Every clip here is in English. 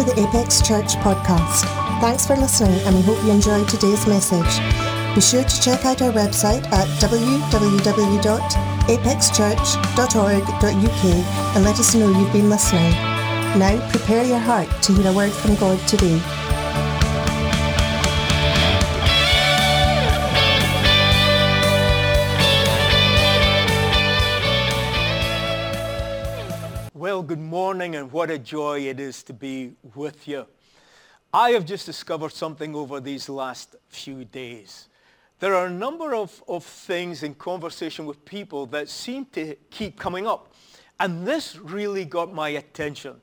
To the Apex Church podcast. Thanks for listening and we hope you enjoyed today's message. Be sure to check out our website at www.apexchurch.org.uk and let us know you've been listening. Now prepare your heart to hear a word from God today. Morning and what a joy it is to be with you. I have just discovered something over these last few days. There are a number of, of things in conversation with people that seem to keep coming up. And this really got my attention.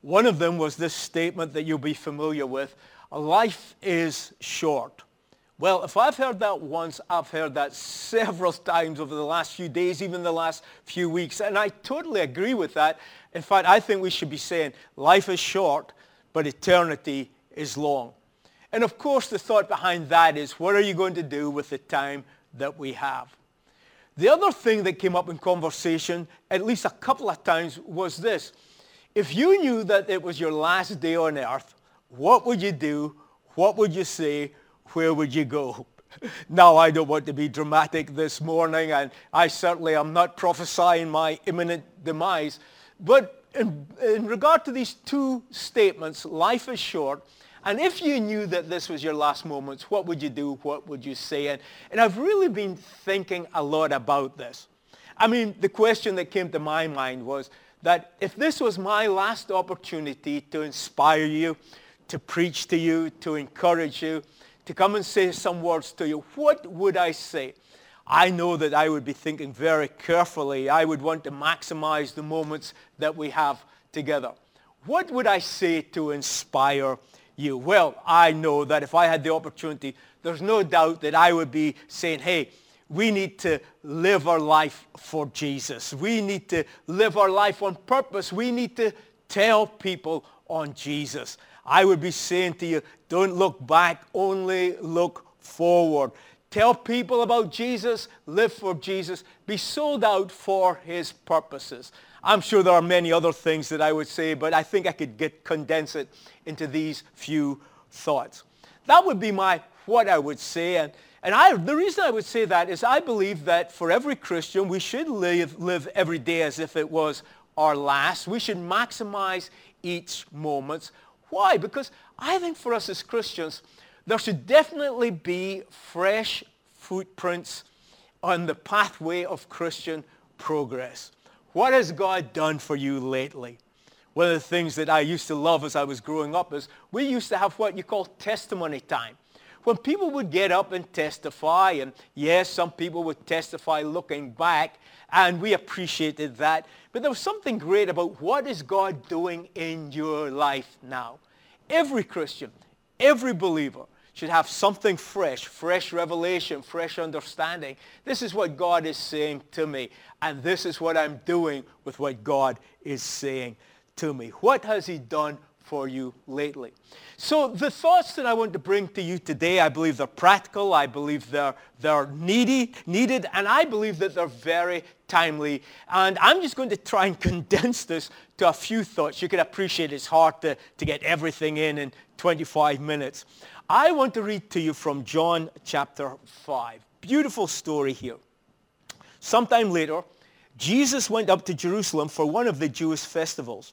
One of them was this statement that you'll be familiar with, life is short. Well, if I've heard that once, I've heard that several times over the last few days, even the last few weeks. And I totally agree with that. In fact, I think we should be saying life is short, but eternity is long. And of course, the thought behind that is what are you going to do with the time that we have? The other thing that came up in conversation, at least a couple of times, was this. If you knew that it was your last day on earth, what would you do? What would you say? Where would you go? Now, I don't want to be dramatic this morning, and I certainly am not prophesying my imminent demise. But in, in regard to these two statements, life is short, and if you knew that this was your last moments, what would you do? What would you say? And, and I've really been thinking a lot about this. I mean, the question that came to my mind was that if this was my last opportunity to inspire you, to preach to you, to encourage you, to come and say some words to you, what would I say? I know that I would be thinking very carefully. I would want to maximize the moments that we have together. What would I say to inspire you? Well, I know that if I had the opportunity, there's no doubt that I would be saying, hey, we need to live our life for Jesus. We need to live our life on purpose. We need to tell people on Jesus. I would be saying to you, don't look back, only look forward. Tell people about Jesus, live for Jesus, be sold out for his purposes. I'm sure there are many other things that I would say, but I think I could get, condense it into these few thoughts. That would be my what I would say. And, and I, the reason I would say that is I believe that for every Christian, we should live, live every day as if it was our last. We should maximize each moment. Why? Because I think for us as Christians, there should definitely be fresh footprints on the pathway of Christian progress. What has God done for you lately? One of the things that I used to love as I was growing up is we used to have what you call testimony time. When people would get up and testify, and yes, some people would testify looking back, and we appreciated that. But there was something great about what is God doing in your life now. Every Christian, every believer should have something fresh, fresh revelation, fresh understanding. This is what God is saying to me, and this is what I'm doing with what God is saying to me. What has he done for you lately? So the thoughts that I want to bring to you today, I believe they're practical. I believe they're, they're needy, needed, and I believe that they're very timely. And I'm just going to try and condense this to a few thoughts. You can appreciate it's hard to, to get everything in in 25 minutes. I want to read to you from John chapter 5. Beautiful story here. Sometime later, Jesus went up to Jerusalem for one of the Jewish festivals.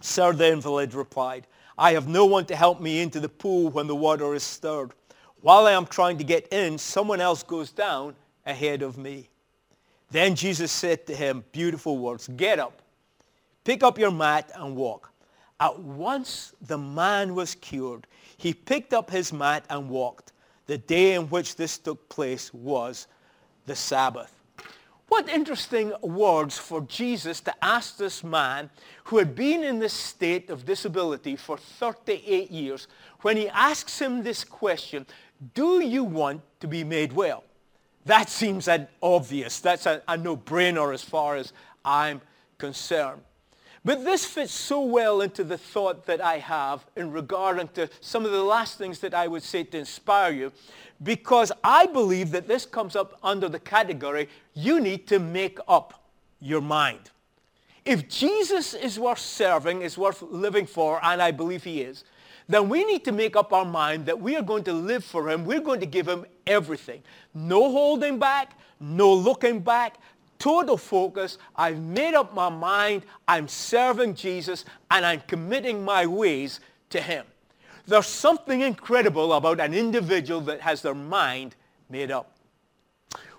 Sir, the invalid replied, I have no one to help me into the pool when the water is stirred. While I am trying to get in, someone else goes down ahead of me. Then Jesus said to him, beautiful words, get up, pick up your mat and walk. At once the man was cured. He picked up his mat and walked. The day in which this took place was the Sabbath. What interesting words for Jesus to ask this man who had been in this state of disability for 38 years when he asks him this question, do you want to be made well? That seems an obvious. That's a, a no-brainer as far as I'm concerned. But this fits so well into the thought that I have in regard to some of the last things that I would say to inspire you because I believe that this comes up under the category you need to make up your mind. If Jesus is worth serving, is worth living for, and I believe he is, then we need to make up our mind that we are going to live for him. We're going to give him everything. No holding back, no looking back, total focus. I've made up my mind. I'm serving Jesus, and I'm committing my ways to him. There's something incredible about an individual that has their mind made up.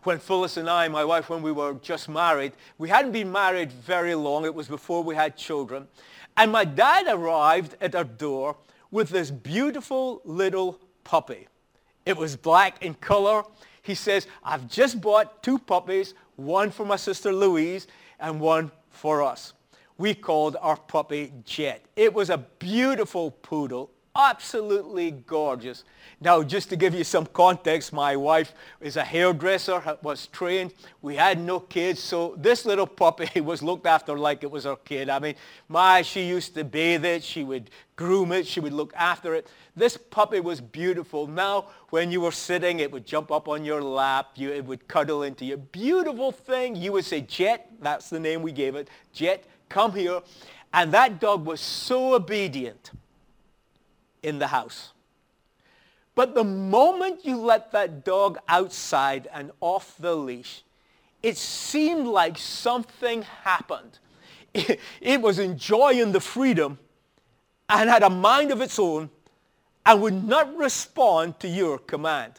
When Phyllis and I, my wife, when we were just married, we hadn't been married very long. It was before we had children. And my dad arrived at our door with this beautiful little puppy. It was black in color. He says, I've just bought two puppies, one for my sister Louise and one for us. We called our puppy Jet. It was a beautiful poodle, absolutely gorgeous. Now, just to give you some context, my wife is a hairdresser, was trained. We had no kids, so this little puppy was looked after like it was her kid. I mean, my, she used to bathe it. She would groom it. She would look after it. This puppy was beautiful. Now, when you were sitting, it would jump up on your lap. You, it would cuddle into you. Beautiful thing. You would say, Jet, that's the name we gave it. Jet, come here. And that dog was so obedient in the house. But the moment you let that dog outside and off the leash, it seemed like something happened. It, was enjoying the freedom and had a mind of its own and would not respond to your command.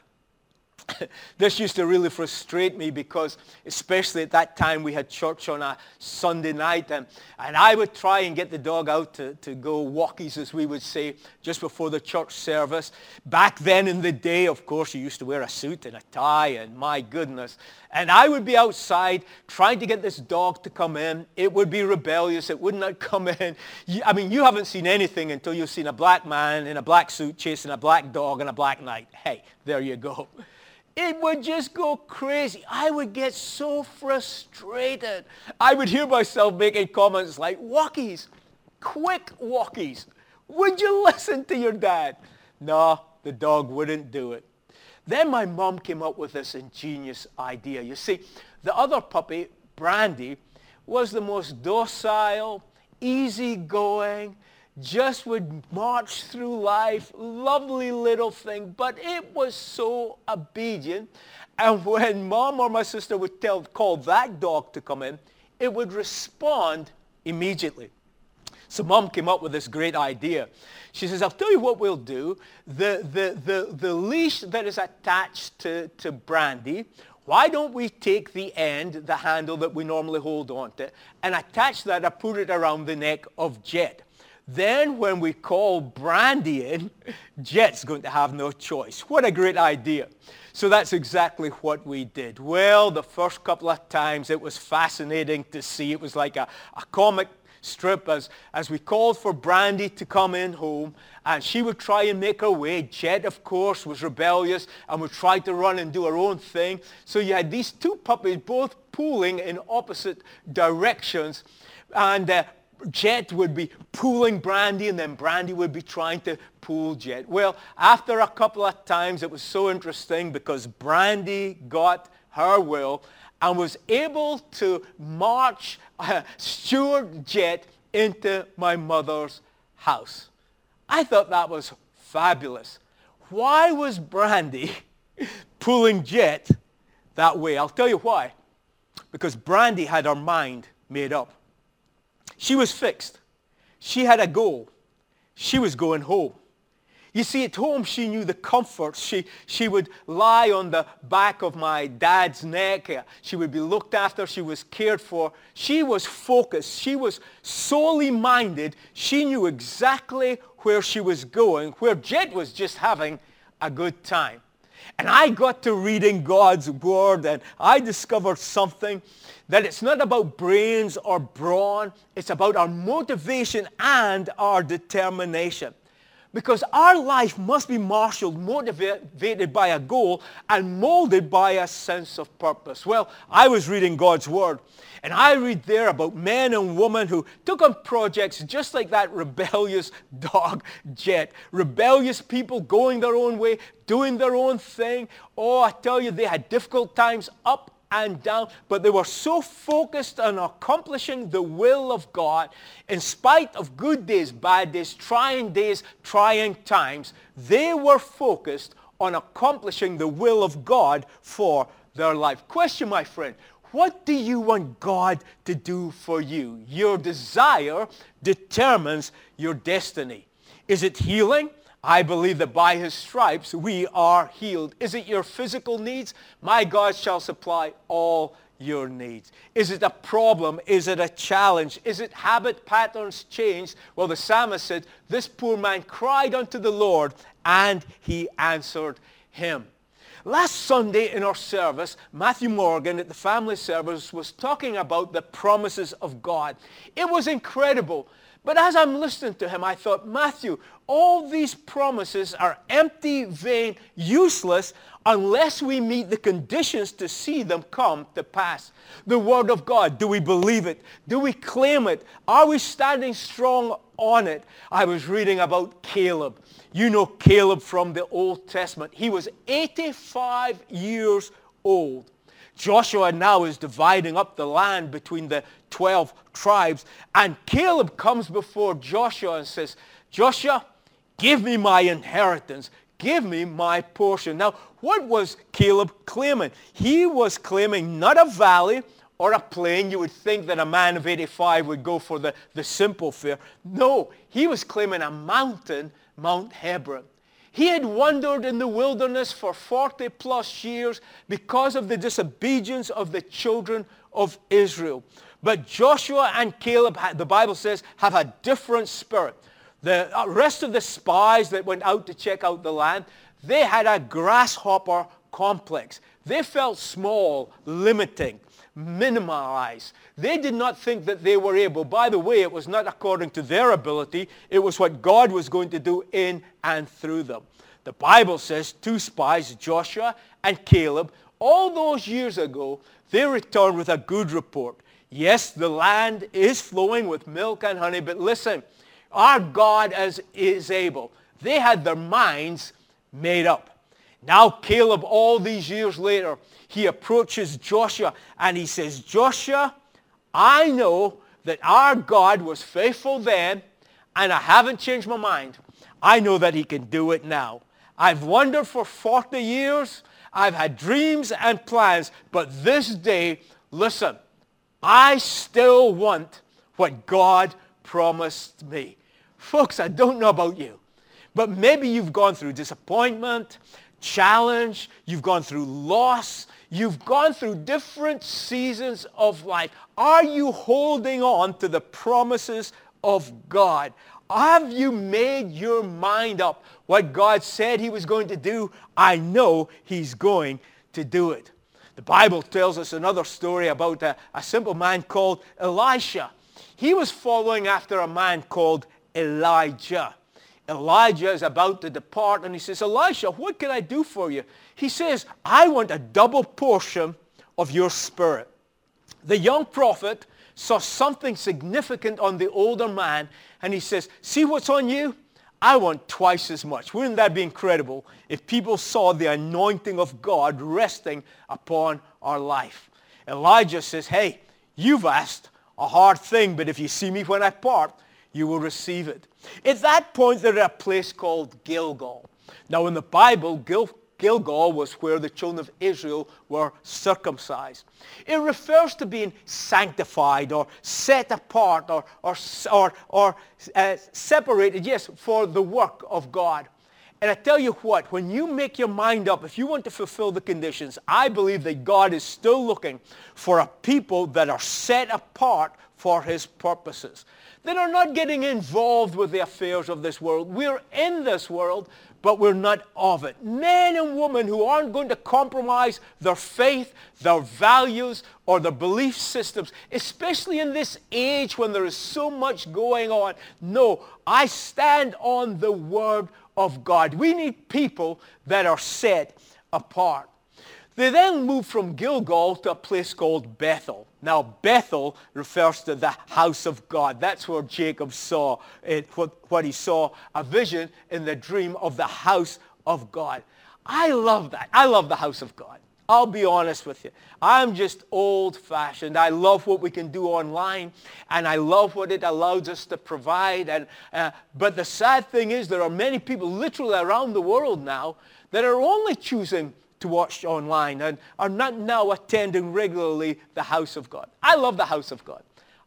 this used to really frustrate me because especially at that time we had church on a Sunday night and, and I would try and get the dog out to, to go walkies as we would say just before the church service. Back then in the day, of course, you used to wear a suit and a tie and my goodness. And I would be outside trying to get this dog to come in. It would be rebellious. It would not come in. I mean, you haven't seen anything until you've seen a black man in a black suit chasing a black dog on a black night. Hey, there you go it would just go crazy. I would get so frustrated. I would hear myself making comments like, walkies, quick walkies. Would you listen to your dad? No, the dog wouldn't do it. Then my mom came up with this ingenious idea. You see, the other puppy, Brandy, was the most docile, easygoing, just would march through life, lovely little thing, but it was so obedient. And when mom or my sister would tell, call that dog to come in, it would respond immediately. So mom came up with this great idea. She says, I'll tell you what we'll do. The, the, the, the leash that is attached to, to Brandy, why don't we take the end, the handle that we normally hold on to, and attach that and put it around the neck of Jet. Then when we call Brandy in, Jet's going to have no choice. What a great idea. So that's exactly what we did. Well, the first couple of times it was fascinating to see. It was like a, a comic strip as, as we called for Brandy to come in home and she would try and make her way. Jet, of course, was rebellious and would try to run and do her own thing. So you had these two puppies both pulling in opposite directions. And uh, Jet would be pulling Brandy and then Brandy would be trying to pull Jet. Well, after a couple of times, it was so interesting because Brandy got her will and was able to march uh, Stuart Jet into my mother's house. I thought that was fabulous. Why was Brandy pulling Jet that way? I'll tell you why. Because Brandy had her mind made up. She was fixed. She had a goal. She was going home. You see, at home, she knew the comforts. She, she would lie on the back of my dad's neck. She would be looked after. She was cared for. She was focused. She was solely minded. She knew exactly where she was going, where Jet was just having a good time. And I got to reading God's word and I discovered something that it's not about brains or brawn. It's about our motivation and our determination. Because our life must be marshaled, motivated by a goal, and molded by a sense of purpose. Well, I was reading God's Word, and I read there about men and women who took on projects just like that rebellious dog Jet. Rebellious people going their own way, doing their own thing. Oh, I tell you, they had difficult times up and down, but they were so focused on accomplishing the will of God, in spite of good days, bad days, trying days, trying times, they were focused on accomplishing the will of God for their life. Question, my friend, what do you want God to do for you? Your desire determines your destiny. Is it healing? I believe that by his stripes we are healed. Is it your physical needs? My God shall supply all your needs. Is it a problem? Is it a challenge? Is it habit patterns changed? Well, the psalmist said, this poor man cried unto the Lord and he answered him. Last Sunday in our service, Matthew Morgan at the family service was talking about the promises of God. It was incredible. But as I'm listening to him, I thought, Matthew, all these promises are empty, vain, useless unless we meet the conditions to see them come to pass. The Word of God, do we believe it? Do we claim it? Are we standing strong on it? I was reading about Caleb. You know Caleb from the Old Testament. He was 85 years old. Joshua now is dividing up the land between the 12 tribes. And Caleb comes before Joshua and says, Joshua, give me my inheritance. Give me my portion. Now, what was Caleb claiming? He was claiming not a valley or a plain. You would think that a man of 85 would go for the, the simple fare. No, he was claiming a mountain, Mount Hebron. He had wandered in the wilderness for 40 plus years because of the disobedience of the children of Israel. But Joshua and Caleb, the Bible says, have a different spirit. The uh, rest of the spies that went out to check out the land, they had a grasshopper complex. They felt small, limiting, minimalized. They did not think that they were able. By the way, it was not according to their ability. It was what God was going to do in and through them. The Bible says two spies, Joshua and Caleb, all those years ago, they returned with a good report. Yes, the land is flowing with milk and honey, but listen, our God is, is able. They had their minds made up. Now Caleb, all these years later, he approaches Joshua and he says, Joshua, I know that our God was faithful then and I haven't changed my mind. I know that he can do it now. I've wandered for 40 years. I've had dreams and plans, but this day, listen, I still want what God promised me. Folks, I don't know about you, but maybe you've gone through disappointment, challenge, you've gone through loss, you've gone through different seasons of life. Are you holding on to the promises of God? Have you made your mind up what God said he was going to do? I know he's going to do it. The Bible tells us another story about a, a simple man called Elisha. He was following after a man called Elijah. Elijah is about to depart and he says, Elisha, what can I do for you? He says, I want a double portion of your spirit. The young prophet saw something significant on the older man and he says, see what's on you? I want twice as much. Wouldn't that be incredible if people saw the anointing of God resting upon our life? Elijah says, hey, you've asked a hard thing, but if you see me when I part, you will receive it. At that point, there's a place called Gilgal. Now, in the Bible, Gil- Gilgal was where the children of Israel were circumcised. It refers to being sanctified or set apart or, or, or, or uh, separated, yes, for the work of God. And I tell you what, when you make your mind up, if you want to fulfill the conditions, I believe that God is still looking for a people that are set apart for his purposes. That are not getting involved with the affairs of this world. We're in this world, but we're not of it. Men and women who aren't going to compromise their faith, their values, or their belief systems, especially in this age when there is so much going on. No, I stand on the word of God. We need people that are set apart. They then moved from Gilgal to a place called Bethel. Now, Bethel refers to the house of God. That's where Jacob saw it, what, what he saw, a vision in the dream of the house of God. I love that. I love the house of God. I'll be honest with you. I'm just old-fashioned. I love what we can do online, and I love what it allows us to provide. And, uh, but the sad thing is there are many people literally around the world now that are only choosing to watch online and are not now attending regularly the house of God. I love the house of God.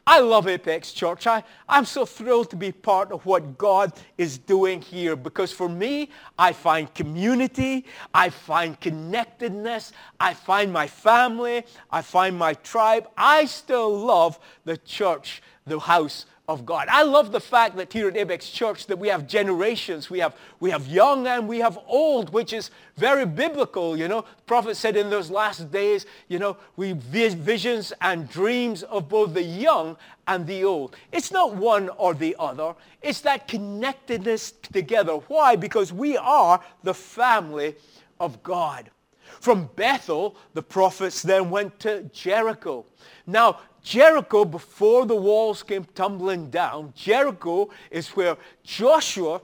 I love Apex Church. I, I'm so thrilled to be part of what God is doing here because for me, I find community, I find connectedness, I find my family, I find my tribe. I still love the church, the house of God. I love the fact that here at Apex Church that we have generations. We have, we have young and we have old, which is very biblical. You know, the prophet said in those last days, you know, we visions and dreams of both the young and the old. It's not one or the other. It's that connectedness together. Why? Because we are the family of God. From Bethel, the prophets then went to Jericho. Now, Jericho, before the walls came tumbling down, Jericho is where Joshua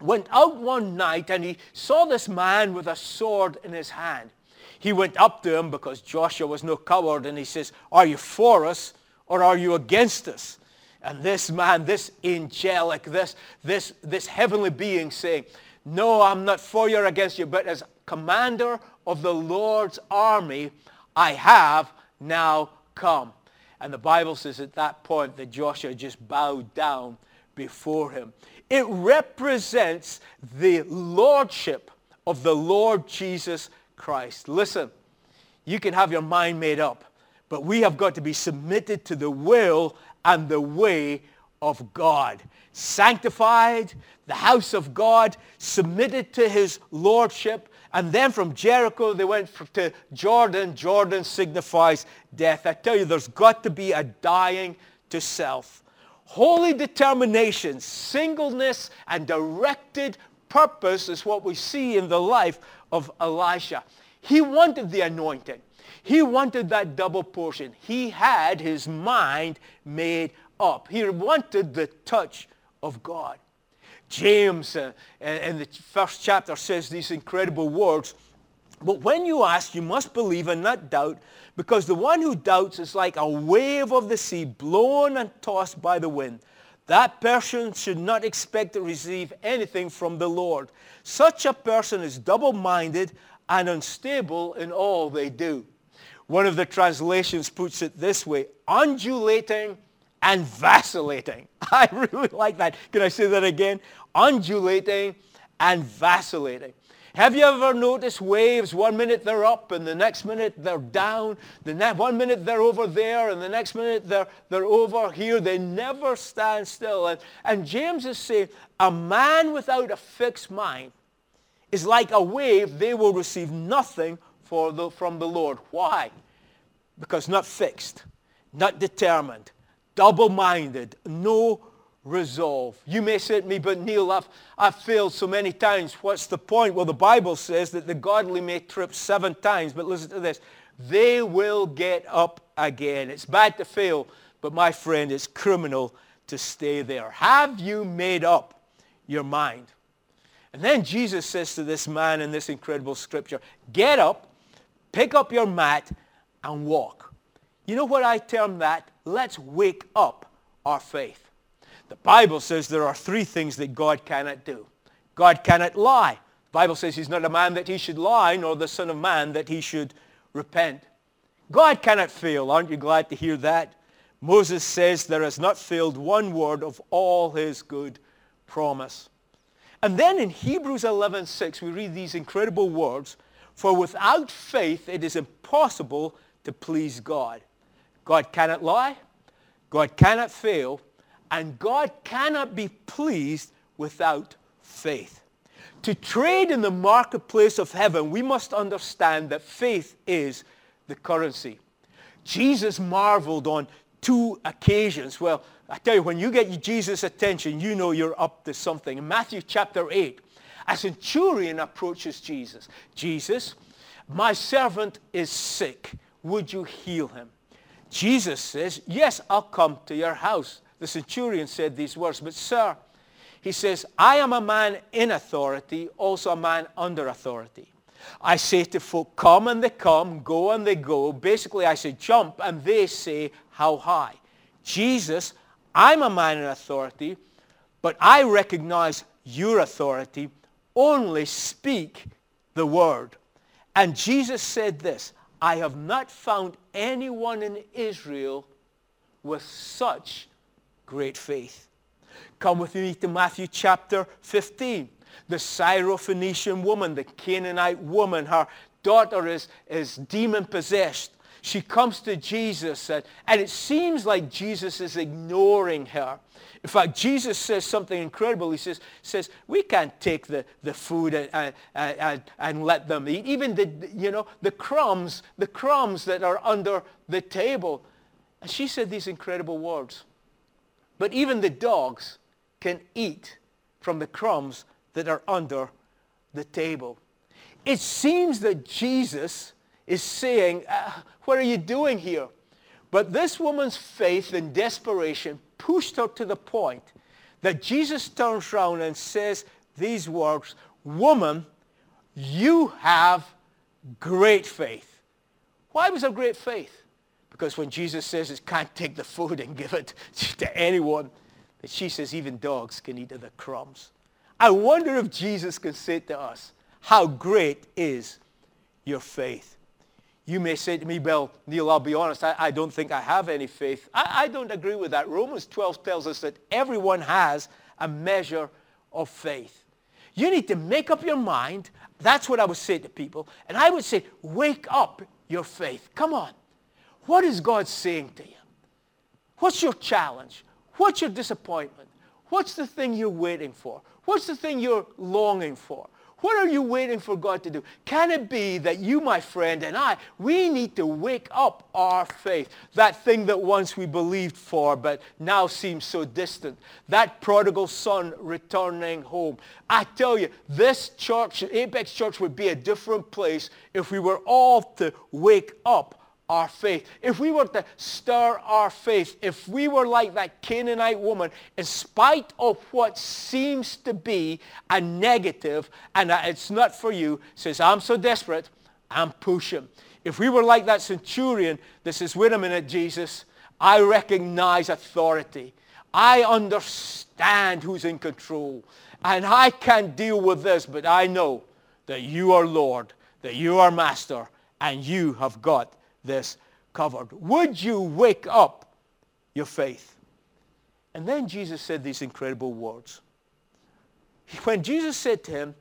went out one night and he saw this man with a sword in his hand. He went up to him because Joshua was no coward and he says, are you for us or are you against us? And this man, this angelic, this, this, this heavenly being saying, no, I'm not for you or against you, but as commander of the Lord's army, I have now come. And the Bible says at that point that Joshua just bowed down before him. It represents the lordship of the Lord Jesus Christ. Listen, you can have your mind made up, but we have got to be submitted to the will and the way of God. Sanctified, the house of God, submitted to his lordship, and then from Jericho, they went to Jordan. Jordan signifies death. I tell you, there's got to be a dying to self. Holy determination, singleness, and directed purpose is what we see in the life of Elisha. He wanted the anointing. He wanted that double portion. He had his mind made up. He wanted the touch of God. James uh, in the first chapter says these incredible words. But when you ask, you must believe and not doubt, because the one who doubts is like a wave of the sea blown and tossed by the wind. That person should not expect to receive anything from the Lord. Such a person is double-minded and unstable in all they do. One of the translations puts it this way, undulating and vacillating. I really like that. Can I say that again? Undulating and vacillating. Have you ever noticed waves? One minute they're up and the next minute they're down. The ne- one minute they're over there and the next minute they're, they're over here. They never stand still. And, and James is saying a man without a fixed mind is like a wave. They will receive nothing for the, from the Lord. Why? Because not fixed, not determined, double-minded, no resolve. You may say to me, but Neil, I've, I've failed so many times. What's the point? Well, the Bible says that the godly may trip seven times, but listen to this. They will get up again. It's bad to fail, but my friend, it's criminal to stay there. Have you made up your mind? And then Jesus says to this man in this incredible scripture, get up, pick up your mat, and walk. You know what I term that? Let's wake up our faith. The Bible says there are three things that God cannot do. God cannot lie. The Bible says he's not a man that he should lie, nor the son of man that he should repent. God cannot fail. Aren't you glad to hear that? Moses says there has not failed one word of all his good promise. And then in Hebrews 11:6 we read these incredible words, for without faith it is impossible to please God. God cannot lie. God cannot fail. And God cannot be pleased without faith. To trade in the marketplace of heaven, we must understand that faith is the currency. Jesus marveled on two occasions. Well, I tell you, when you get Jesus' attention, you know you're up to something. In Matthew chapter 8, a centurion approaches Jesus. Jesus, my servant is sick. Would you heal him? Jesus says, yes, I'll come to your house. The centurion said these words, but sir, he says, I am a man in authority, also a man under authority. I say to folk, come and they come, go and they go. Basically, I say jump and they say how high. Jesus, I'm a man in authority, but I recognize your authority. Only speak the word. And Jesus said this, I have not found anyone in Israel with such great faith. Come with me to Matthew chapter 15 the Syrophoenician woman, the Canaanite woman, her daughter is, is demon possessed. She comes to Jesus and, and it seems like Jesus is ignoring her. In fact, Jesus says something incredible. He says, says we can't take the, the food and, and, and let them eat. Even the, you know, the crumbs, the crumbs that are under the table. And she said these incredible words. But even the dogs can eat from the crumbs that are under the table. It seems that Jesus is saying, uh, what are you doing here? But this woman's faith and desperation pushed her to the point that Jesus turns around and says these words, woman, you have great faith. Why was there great faith? Because when Jesus says it can't take the food and give it to anyone, that she says even dogs can eat of the crumbs. I wonder if Jesus can say to us, how great is your faith? You may say to me, well, Neil, I'll be honest, I, I don't think I have any faith. I, I don't agree with that. Romans 12 tells us that everyone has a measure of faith. You need to make up your mind. That's what I would say to people. And I would say, wake up your faith. Come on. What is God saying to you? What's your challenge? What's your disappointment? What's the thing you're waiting for? What's the thing you're longing for? What are you waiting for God to do? Can it be that you, my friend, and I, we need to wake up our faith? That thing that once we believed for, but now seems so distant. That prodigal son returning home. I tell you, this church, Apex Church, would be a different place if we were all to wake up our faith, if we were to stir our faith, if we were like that Canaanite woman, in spite of what seems to be a negative, and it's not for you, says, I'm so desperate, I'm pushing. If we were like that centurion that says, wait a minute, Jesus, I recognize authority. I understand who's in control. And I can deal with this, but I know that you are Lord, that you are Master, and you have got this covered. Would you wake up your faith? And then Jesus said these incredible words. When Jesus said to him,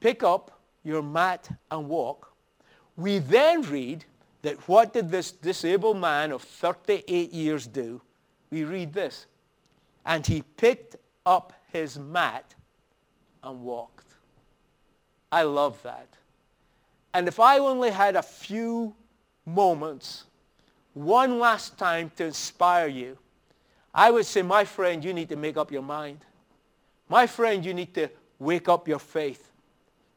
pick up your mat and walk, we then read that what did this disabled man of 38 years do? We read this. And he picked up his mat and walked. I love that. And if I only had a few moments, one last time to inspire you, I would say, my friend, you need to make up your mind. My friend, you need to wake up your faith.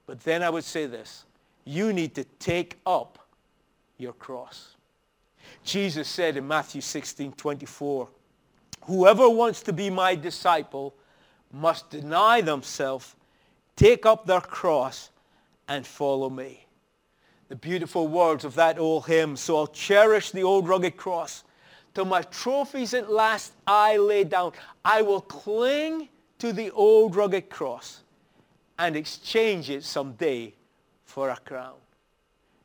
But then I would say this, you need to take up your cross. Jesus said in Matthew 16, 24, whoever wants to be my disciple must deny themselves, take up their cross, and follow me the beautiful words of that old hymn. So I'll cherish the old rugged cross. Till my trophies at last I lay down. I will cling to the old rugged cross and exchange it someday for a crown.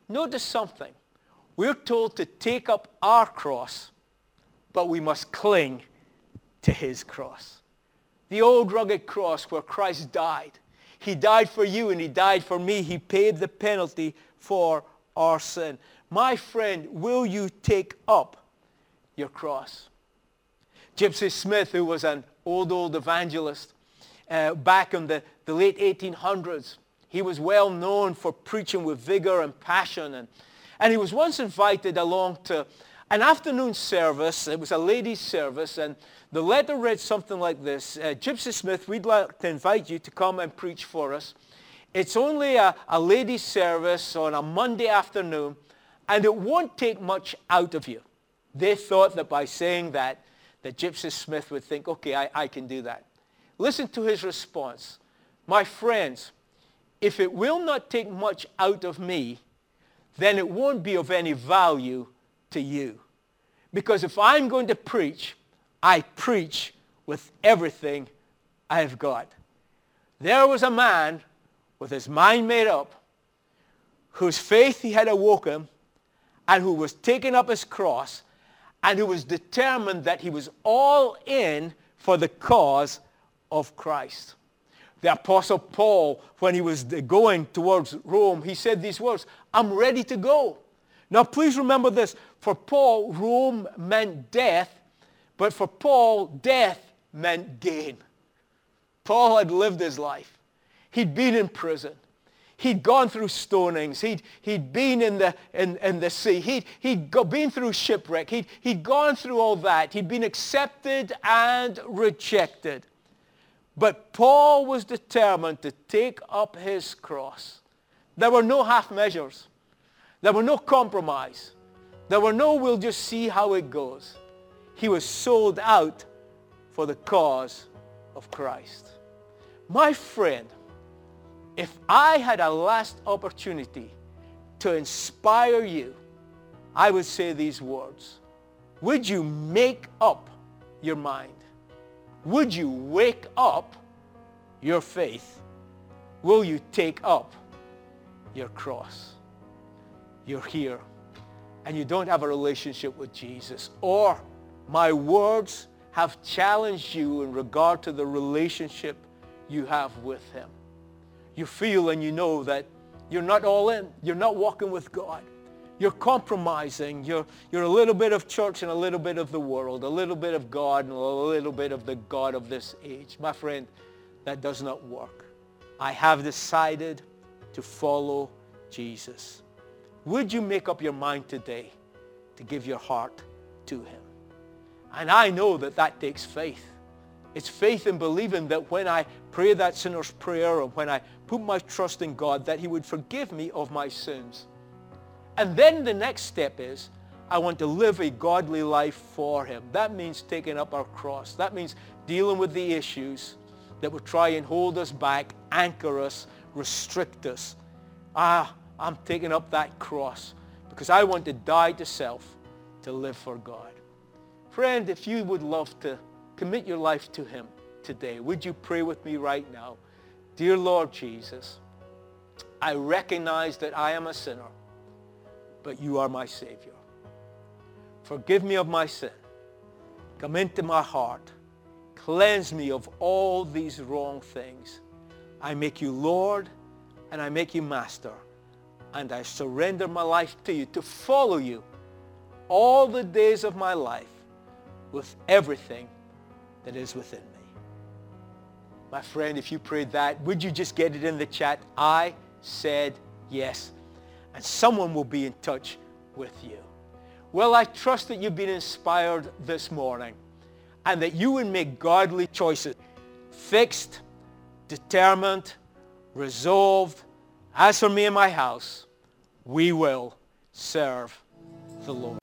Notice something. We're told to take up our cross, but we must cling to his cross. The old rugged cross where Christ died. He died for you and he died for me. He paid the penalty for our sin. My friend, will you take up your cross? Gypsy Smith, who was an old, old evangelist, uh, back in the, the late 1800s. He was well known for preaching with vigor and passion. And, and he was once invited along to an afternoon service. It was a ladies' service. And the letter read something like this. Uh, Gypsy Smith, we'd like to invite you to come and preach for us. It's only a, a ladies' service on a Monday afternoon, and it won't take much out of you. They thought that by saying that, that Gypsy Smith would think, okay, I, I can do that. Listen to his response. My friends, if it will not take much out of me, then it won't be of any value to you. Because if I'm going to preach, I preach with everything I've got. There was a man with his mind made up, whose faith he had awoken, and who was taking up his cross and who was determined that he was all in for the cause of Christ. The Apostle Paul, when he was going towards Rome, he said these words, I'm ready to go. Now please remember this. For Paul, Rome meant death, but for Paul, death meant gain. Paul had lived his life. He'd been in prison. He'd gone through stonings. He'd, he'd been in the, in, in the sea. He'd, he'd go, been through shipwreck. He'd, he'd gone through all that. He'd been accepted and rejected. But Paul was determined to take up his cross. There were no half measures. There were no compromise. There were no we'll just see how it goes. He was sold out for the cause of Christ. My friend, if I had a last opportunity to inspire you, I would say these words. Would you make up your mind? Would you wake up your faith? Will you take up your cross? You're here and you don't have a relationship with Jesus. Or my words have challenged you in regard to the relationship you have with him you feel and you know that you're not all in. You're not walking with God. You're compromising. You're, you're a little bit of church and a little bit of the world, a little bit of God and a little bit of the God of this age. My friend, that does not work. I have decided to follow Jesus. Would you make up your mind today to give your heart to him? And I know that that takes faith. It's faith in believing that when I pray that sinner's prayer or when I put my trust in God, that he would forgive me of my sins. And then the next step is, I want to live a godly life for him. That means taking up our cross. That means dealing with the issues that would try and hold us back, anchor us, restrict us. Ah, I'm taking up that cross because I want to die to self to live for God. Friend, if you would love to commit your life to him today, would you pray with me right now? Dear Lord Jesus, I recognize that I am a sinner, but you are my Savior. Forgive me of my sin. Come into my heart. Cleanse me of all these wrong things. I make you Lord and I make you Master. And I surrender my life to you to follow you all the days of my life with everything that is within me. My friend, if you prayed that, would you just get it in the chat? I said yes. And someone will be in touch with you. Well, I trust that you've been inspired this morning and that you will make godly choices. Fixed, determined, resolved. As for me and my house, we will serve the Lord.